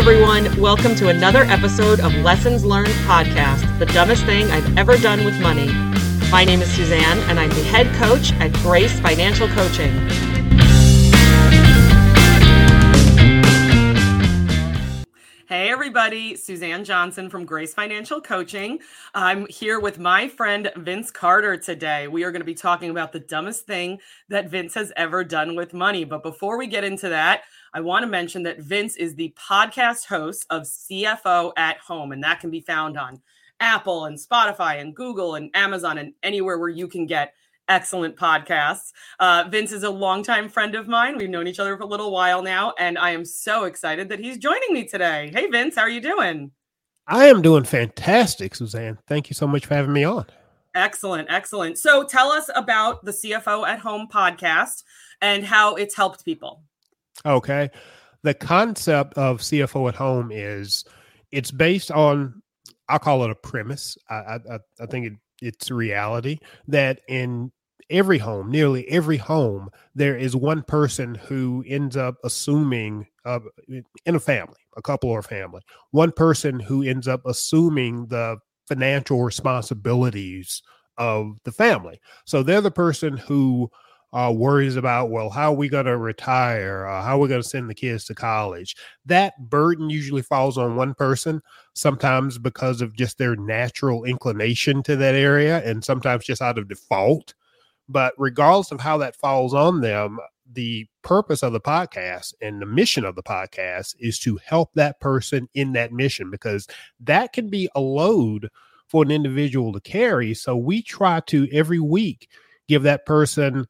everyone. Welcome to another episode of Lessons Learned Podcast, the dumbest thing I've ever done with money. My name is Suzanne, and I'm the head coach at Grace Financial Coaching. Hey, everybody. Suzanne Johnson from Grace Financial Coaching. I'm here with my friend Vince Carter today. We are going to be talking about the dumbest thing that Vince has ever done with money. But before we get into that, I want to mention that Vince is the podcast host of CFO at Home, and that can be found on Apple and Spotify and Google and Amazon and anywhere where you can get excellent podcasts. Uh, Vince is a longtime friend of mine. We've known each other for a little while now, and I am so excited that he's joining me today. Hey, Vince, how are you doing? I am doing fantastic, Suzanne. Thank you so much for having me on. Excellent, excellent. So tell us about the CFO at Home podcast and how it's helped people. Okay. The concept of CFO at Home is it's based on, I'll call it a premise. I, I, I think it, it's reality that in every home, nearly every home, there is one person who ends up assuming uh, in a family, a couple or a family, one person who ends up assuming the financial responsibilities of the family. So they're the person who uh, worries about, well, how are we going to retire? Uh, how are we going to send the kids to college? That burden usually falls on one person, sometimes because of just their natural inclination to that area, and sometimes just out of default. But regardless of how that falls on them, the purpose of the podcast and the mission of the podcast is to help that person in that mission because that can be a load for an individual to carry. So we try to every week give that person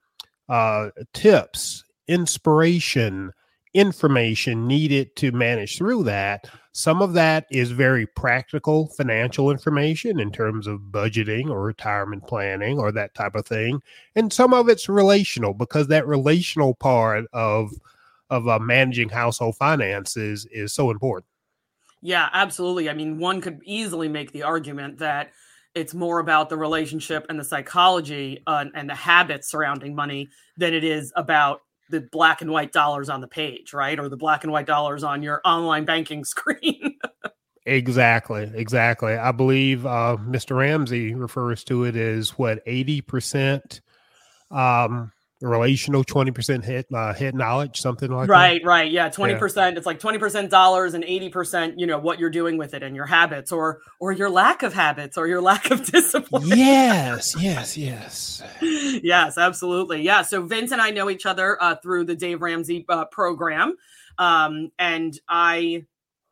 uh, tips, inspiration, information needed to manage through that. Some of that is very practical financial information in terms of budgeting or retirement planning or that type of thing. And some of it's relational because that relational part of of uh, managing household finances is so important. Yeah, absolutely. I mean, one could easily make the argument that it's more about the relationship and the psychology uh, and the habits surrounding money than it is about the black and white dollars on the page, right? Or the black and white dollars on your online banking screen. exactly. Exactly. I believe uh, Mr. Ramsey refers to it as what 80% um, relational 20% hit uh, hit knowledge something like right that. right right. yeah 20% yeah. it's like 20% dollars and 80% you know what you're doing with it and your habits or or your lack of habits or your lack of discipline yes yes yes yes absolutely yeah so vince and i know each other uh, through the dave ramsey uh, program um, and i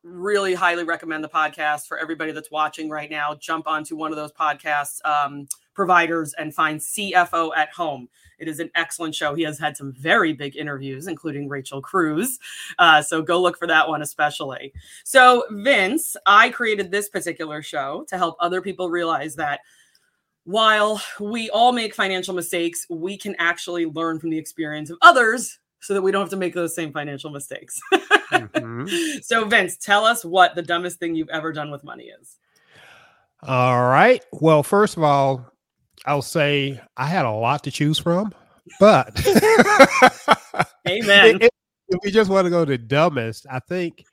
really highly recommend the podcast for everybody that's watching right now jump onto one of those podcasts um, providers and find cfo at home it is an excellent show. He has had some very big interviews, including Rachel Cruz. Uh, so go look for that one, especially. So, Vince, I created this particular show to help other people realize that while we all make financial mistakes, we can actually learn from the experience of others so that we don't have to make those same financial mistakes. mm-hmm. So, Vince, tell us what the dumbest thing you've ever done with money is. All right. Well, first of all, I'll say I had a lot to choose from, but Amen. If, if we just want to go to dumbest, I think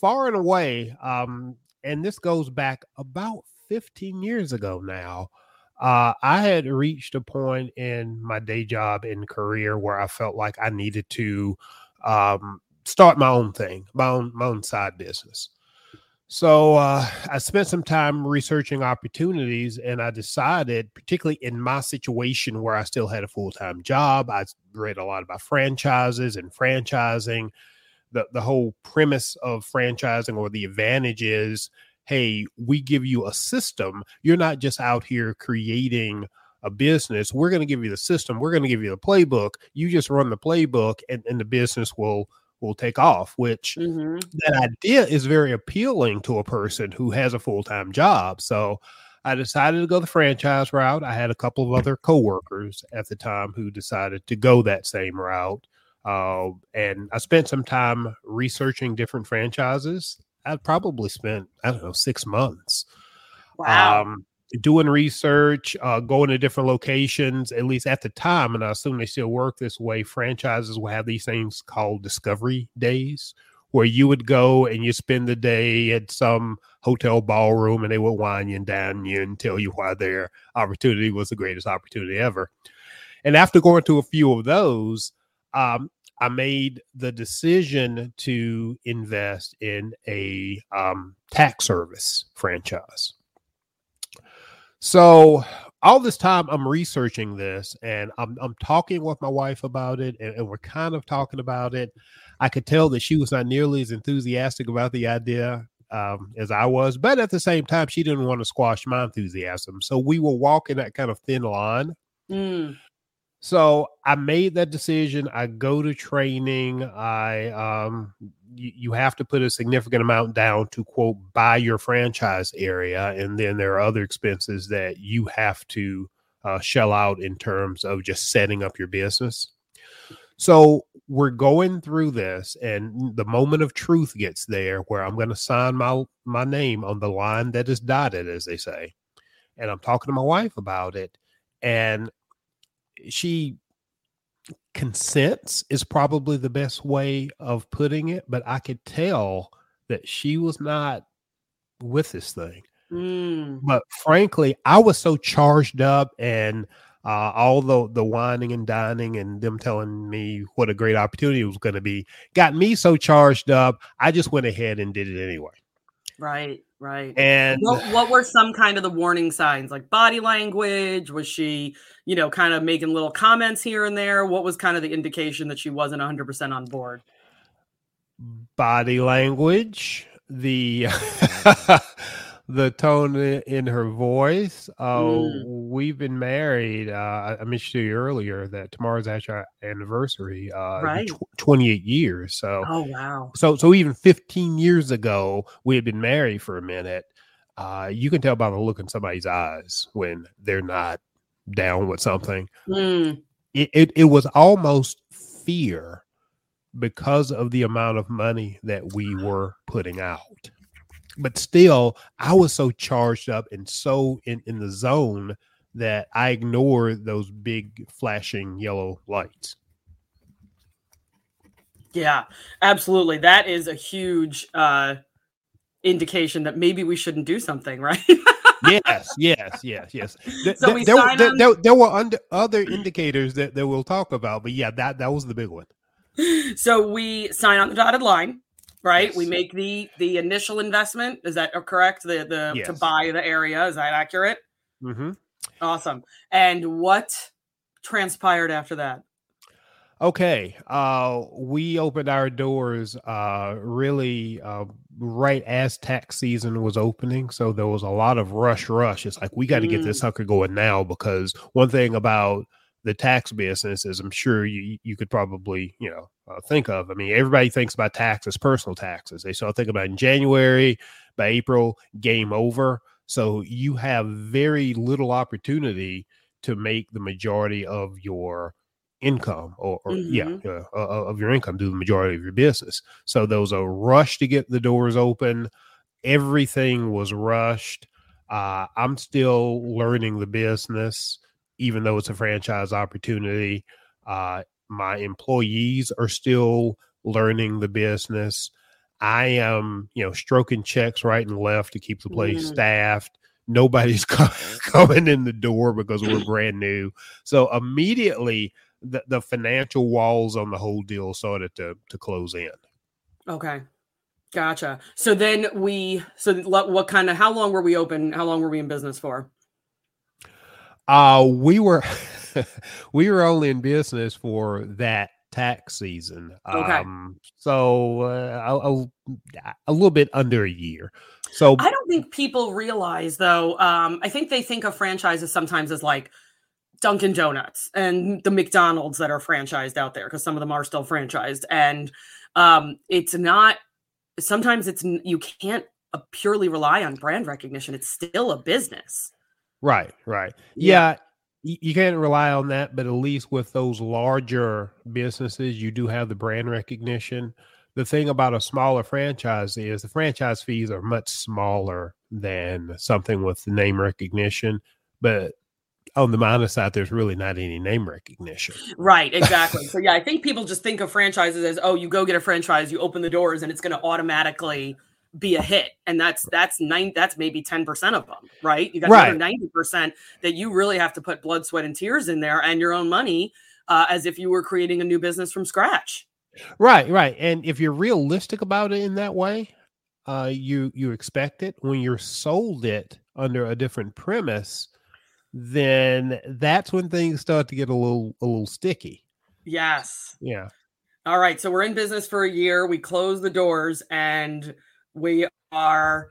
far and away, um, and this goes back about 15 years ago now. Uh, I had reached a point in my day job and career where I felt like I needed to um, start my own thing, my own my own side business. So uh, I spent some time researching opportunities, and I decided, particularly in my situation where I still had a full time job, I read a lot about franchises and franchising. The the whole premise of franchising or the advantage is, hey, we give you a system. You're not just out here creating a business. We're going to give you the system. We're going to give you the playbook. You just run the playbook, and, and the business will will take off, which mm-hmm. that idea is very appealing to a person who has a full time job. So I decided to go the franchise route. I had a couple of other coworkers at the time who decided to go that same route. Uh, and I spent some time researching different franchises. I probably spent, I don't know, six months. Wow. Um, doing research, uh, going to different locations, at least at the time, and I assume they still work this way. Franchises will have these things called discovery days, where you would go and you spend the day at some hotel ballroom and they would wine you and dine you and tell you why their opportunity was the greatest opportunity ever. And after going to a few of those, um, I made the decision to invest in a um, tax service franchise. So all this time I'm researching this and I'm, I'm talking with my wife about it and, and, we're kind of talking about it. I could tell that she was not nearly as enthusiastic about the idea um, as I was, but at the same time, she didn't want to squash my enthusiasm. So we were walking that kind of thin line. Mm. So I made that decision. I go to training. I um you, have to put a significant amount down to quote buy your franchise area, and then there are other expenses that you have to uh, shell out in terms of just setting up your business. So we're going through this, and the moment of truth gets there where I'm going to sign my my name on the line that is dotted, as they say, and I'm talking to my wife about it, and she consents is probably the best way of putting it, but I could tell that she was not with this thing. Mm. But frankly, I was so charged up and uh, all the the wining and dining and them telling me what a great opportunity was going to be got me so charged up. I just went ahead and did it anyway. Right, right. And what, what were some kind of the warning signs, like body language? Was she, you know, kind of making little comments here and there? What was kind of the indication that she wasn't 100% on board? Body language, the the tone in her voice. Uh, mm. We've been married. Uh, I mentioned to you earlier that tomorrow's actually our anniversary. Uh, right. Tw- Twenty eight years. So. Oh wow. So so even fifteen years ago, we had been married for a minute. Uh, you can tell by the look in somebody's eyes when they're not down with something. Mm. It, it it was almost fear because of the amount of money that we were putting out but still, I was so charged up and so in, in the zone that I ignored those big flashing yellow lights. Yeah, absolutely. That is a huge uh, indication that maybe we shouldn't do something, right? yes, yes, yes, yes. Th- so th- there, there, there, there, were under, other indicators that, that we'll talk about, but yeah, that that was the big one. So we sign on the dotted line right? Yes. We make the the initial investment. Is that correct? The the yes. to buy the area. Is that accurate? Mm-hmm. Awesome. And what transpired after that? Okay, uh, we opened our doors uh, really uh, right as tax season was opening, so there was a lot of rush, rush. It's like we got to mm. get this mm. sucker going now because one thing about the tax business, as I'm sure you you could probably you know uh, think of. I mean, everybody thinks about taxes, personal taxes. They start thinking about in January, by April, game over. So you have very little opportunity to make the majority of your income or, or mm-hmm. yeah uh, uh, of your income do the majority of your business so there was a rush to get the doors open everything was rushed uh, i'm still learning the business even though it's a franchise opportunity. Uh, my employees are still learning the business. I am, you know, stroking checks right and left to keep the place mm. staffed. Nobody's coming in the door because we're brand new. So immediately, the, the financial walls on the whole deal started to to close in. Okay, gotcha. So then we, so what kind of, how long were we open? How long were we in business for? Uh, we were we were only in business for that tax season. Okay. Um, so uh, a, a, little bit under a year. So I don't think people realize though. Um, I think they think of franchises sometimes as like Dunkin' Donuts and the McDonald's that are franchised out there because some of them are still franchised, and um, it's not. Sometimes it's you can't uh, purely rely on brand recognition. It's still a business. Right, right. Yeah. yeah. You can't rely on that, but at least with those larger businesses, you do have the brand recognition. The thing about a smaller franchise is the franchise fees are much smaller than something with the name recognition, but on the minus side, there's really not any name recognition. Right, exactly. so yeah, I think people just think of franchises as oh, you go get a franchise, you open the doors, and it's going to automatically be a hit, and that's that's nine. That's maybe ten percent of them, right? You got right. ninety percent that you really have to put blood, sweat, and tears in there, and your own money, uh, as if you were creating a new business from scratch. Right, right. And if you're realistic about it in that way, uh, you you expect it when you're sold it under a different premise then that's when things start to get a little a little sticky. Yes. Yeah. All right. So we're in business for a year. We close the doors and we are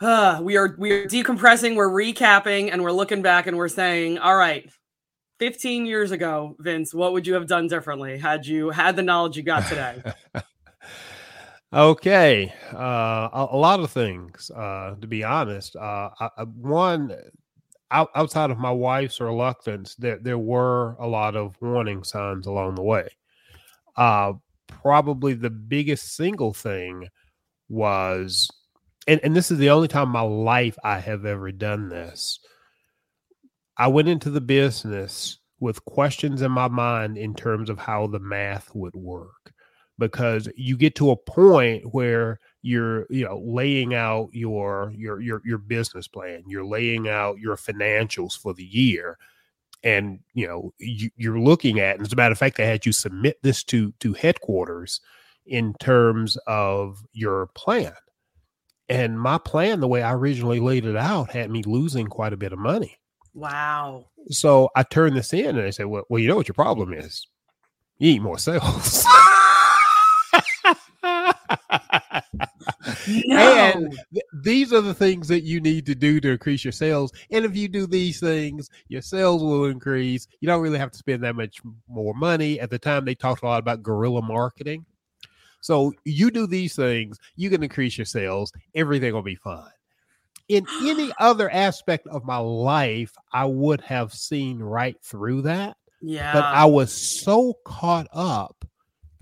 uh, we are we are decompressing, we're recapping, and we're looking back and we're saying, all right, 15 years ago, Vince, what would you have done differently had you had the knowledge you got today? okay. Uh, a, a, lot of things, uh, to be honest. Uh, I, one, out, outside of my wife's reluctance, there there were a lot of warning signs along the way. Uh, probably the biggest single thing was, and, and this is the only time in my life I have ever done this. I went into the business with questions in my mind in terms of how the math would work because you get to a point where you're you know laying out your your your your business plan you're laying out your financials for the year and you know you, are looking at and as a matter of fact they had you submit this to to headquarters in terms of your plan and my plan the way i originally laid it out had me losing quite a bit of money wow so i turned this in and i said well, well you know what your problem is you need more sales no. And th- these are the things that you need to do to increase your sales. And if you do these things, your sales will increase. You don't really have to spend that much more money. At the time, they talked a lot about guerrilla marketing. So you do these things, you can increase your sales. Everything will be fine. In any other aspect of my life, I would have seen right through that. Yeah. But I was so caught up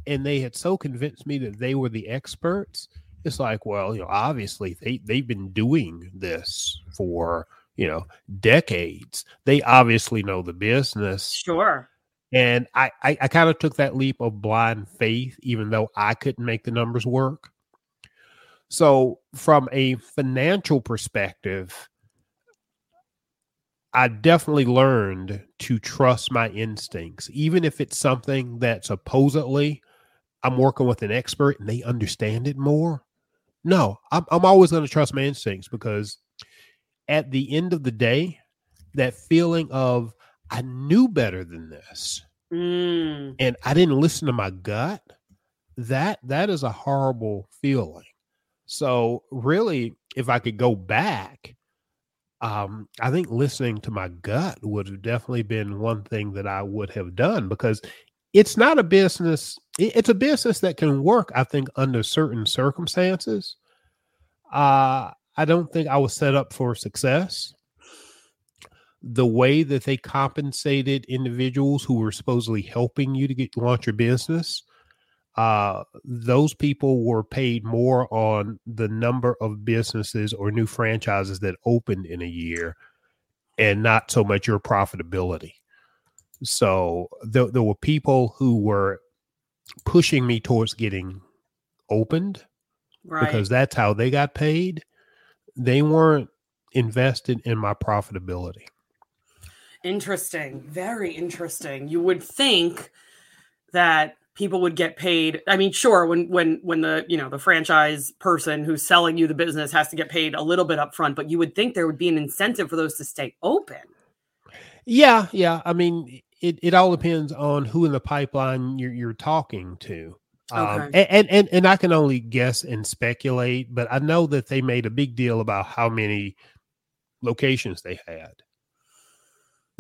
and they had so convinced me that they were the experts it's like well you know obviously they they've been doing this for you know decades they obviously know the business sure and i i, I kind of took that leap of blind faith even though i couldn't make the numbers work so from a financial perspective I definitely learned to trust my instincts, even if it's something that supposedly I'm working with an expert and they understand it more. No, I'm, I'm always going to trust my instincts because at the end of the day, that feeling of I knew better than this mm. and I didn't listen to my gut, that that is a horrible feeling. So really, if I could go back, um, I think listening to my gut would have definitely been one thing that I would have done because it's not a business it's a business that can work i think under certain circumstances uh i don't think i was set up for success the way that they compensated individuals who were supposedly helping you to get launch your business uh those people were paid more on the number of businesses or new franchises that opened in a year and not so much your profitability so there, there were people who were pushing me towards getting opened right. because that's how they got paid. They weren't invested in my profitability. Interesting. Very interesting. You would think that people would get paid i mean sure when when when the you know the franchise person who's selling you the business has to get paid a little bit up front but you would think there would be an incentive for those to stay open yeah yeah i mean it, it all depends on who in the pipeline you're, you're talking to. Um, okay. Um, and, and and I can only guess and speculate, but I know that they made a big deal about how many locations they had.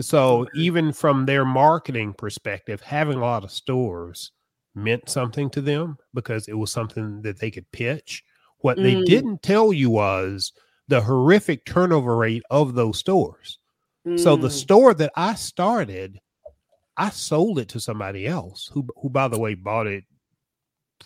So even from their marketing perspective, having a lot of stores meant something to them because it was something that they could pitch. What mm. they didn't tell you was the horrific turnover rate of those stores. Mm. So the mm. store that I started I sold it to somebody else who, who by the way, bought it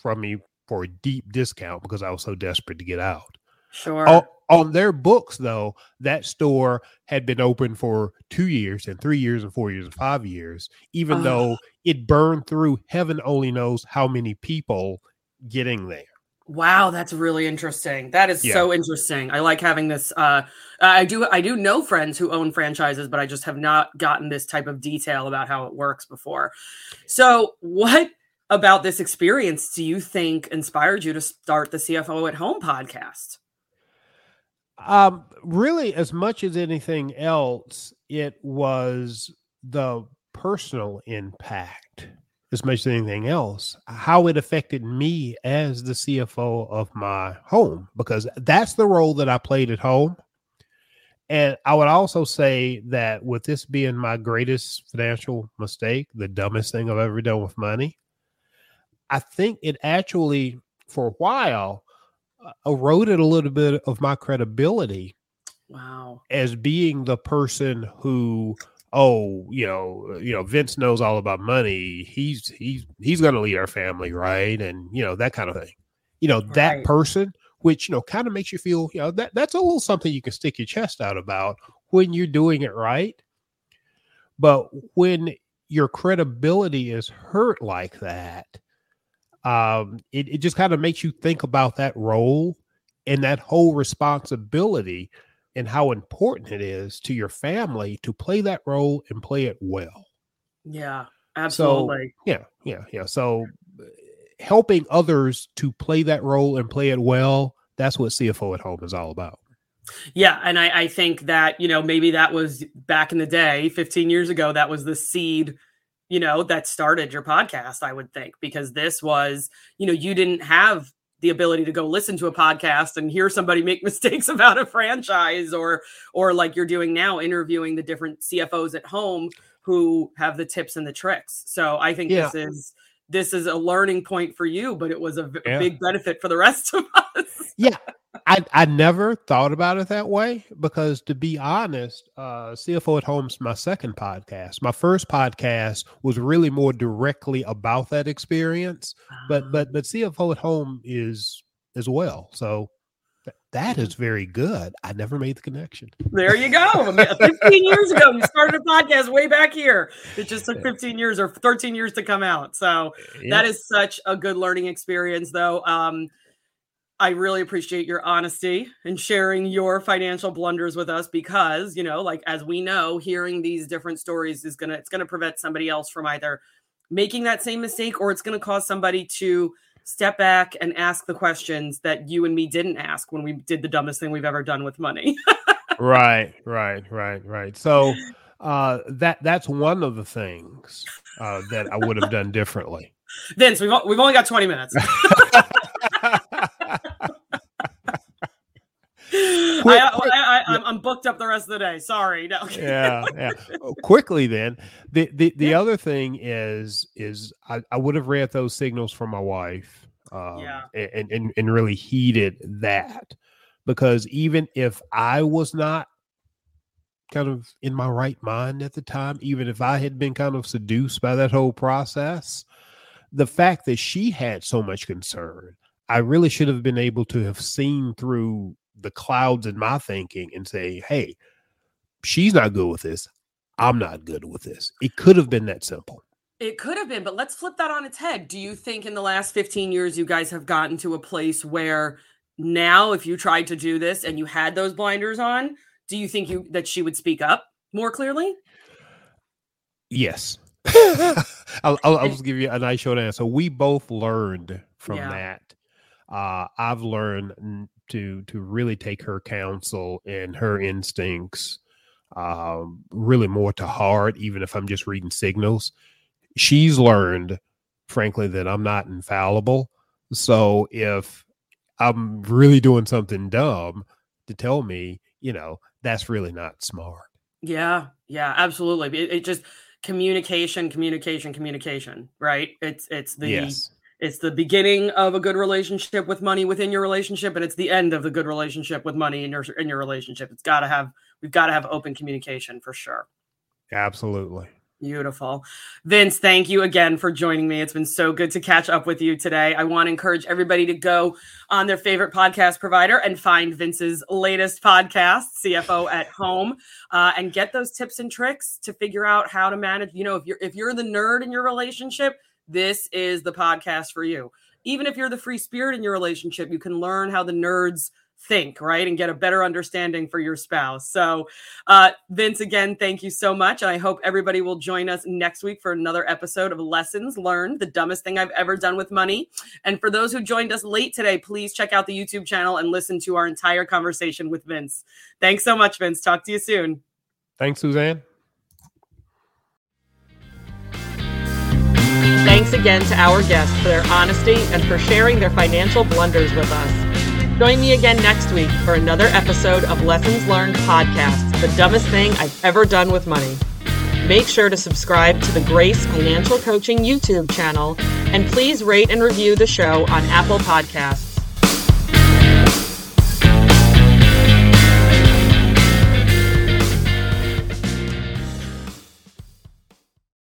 from me for a deep discount because I was so desperate to get out. Sure. On, on their books, though, that store had been open for two years and three years and four years and five years, even Oh. though it burned through heaven only knows how many people getting there. Wow, that's really interesting. That is Yeah. so interesting. I like having this. Uh, I do. I do know friends who own franchises, but I just have not gotten this type of detail about how it works before. So, what about this experience do you think inspired you to start the CFO at Home podcast? Um, really, as much as anything else, it was the personal impact as much as anything else, how it affected me as the CFO of my home, because that's the role that I played at home. And I would also say that with this being my greatest financial mistake, the dumbest thing I've ever done with money, I think it actually, for a while, eroded a little bit of my credibility Wow. as being the person who oh you know you know vince knows all about money he's he's he's going to lead our family right and you know that kind of thing you know that Right. person which you know kind of makes you feel you know that that's a little something you can stick your chest out about when you're doing it right but when your credibility is hurt like that um it, it just kind of makes you think about that role and that whole responsibility and how important it is to your family to play that role and play it well. Yeah. Absolutely. Yeah, yeah, yeah. So helping others to play that role and play it well, that's what CFO at home is all about. Yeah, and I, I think that you know maybe that was back in the day, 15 years ago, that was the seed, you know, that started your podcast. I would think because this was, you know, you didn't have the ability to go listen to a podcast and hear somebody make mistakes about a franchise or or like you're doing now, interviewing the different CFOs at home who have the tips and the tricks. So I think Yeah. this is this is a learning point for you, but it was a v- Yeah. big benefit for the rest of us. I, I never thought about it that way because to be honest, uh, CFO at Home's my second podcast. My first podcast was really more directly about that experience, but but but CFO at Home is as well. So th- that is very good. I never made the connection. There you go. 15 years ago, you started a podcast way back here. It just took 15 years or 13 years to come out. So that is such a good learning experience, though. Um, I really appreciate your honesty and sharing your financial blunders with us because, you know, like as we know, hearing these different stories is gonna it's gonna prevent somebody else from either making that same mistake or it's gonna cause somebody to step back and ask the questions that you and me didn't ask when we did the dumbest thing we've ever done with money. right, right, right, right. So uh, that that's one of the things uh, that I would have done differently. Vince, we've, we've only got 20 minutes. Quick, I, quick. I, I, I'm, I'm booked up the rest of the day. Sorry. No. yeah, yeah. Oh, Quickly then, the the, the other thing is is I, I would have read those signals from my wife, um, Yeah. and, and and really heeded that because even if I was not kind of in my right mind at the time, even if I had been kind of seduced by that whole process, the fact that she had so much concern, I really should have been able to have seen through the clouds in my thinking and say, hey, she's not good with this. I'm not good with this. It could have been that simple. It could have been, but let's flip that on its head. Do you think in the last 15 years you guys have gotten to a place where now if you tried to do this and you had those blinders on, do you think you that she would speak up more clearly? Yes. I'll, I'll, I'll just give you a nice short answer. So we both learned from Yeah. that. Uh, I've learned n- to to really take her counsel and her instincts um, really more to heart, even if I'm just reading signals. She's learned, frankly, that I'm not infallible. So if I'm really doing something dumb, to tell me, you know, that's really not smart. Yeah, yeah, absolutely. It, it just communication, communication, communication, right? It's it's the yes. It's the beginning of a good relationship with money within your relationship, and it's the end of the good relationship with money in your in your relationship. It's got to have we've got to have open communication for sure. Absolutely. Beautiful. Vince, thank you again for joining me. It's been so good to catch up with you today. I want to encourage everybody to go on their favorite podcast provider and find Vince's latest podcast, CFO at Home, uh, and get those tips and tricks to figure out how to manage. You know, if you're if you're the nerd in your relationship, this is the podcast for you. Even if you're the free spirit in your relationship, you can learn how the nerds think, right? And get a better understanding for your spouse. So, uh, Vince, again, thank you so much. And I hope everybody will join us next week for another episode of Lessons Learned, the dumbest thing I've ever done with money. And for those who joined us late today, please check out the YouTube channel and listen to our entire conversation with Vince. Thanks so much, Vince. Talk to you soon. Thanks, Suzanne. Again to our guests for their honesty and for sharing their financial blunders with us. Join me again next week for another episode of Lessons Learned Podcast, the dumbest thing I've ever done with money. Make sure to subscribe to the Grace Financial Coaching YouTube channel and please rate and review the show on Apple Podcasts.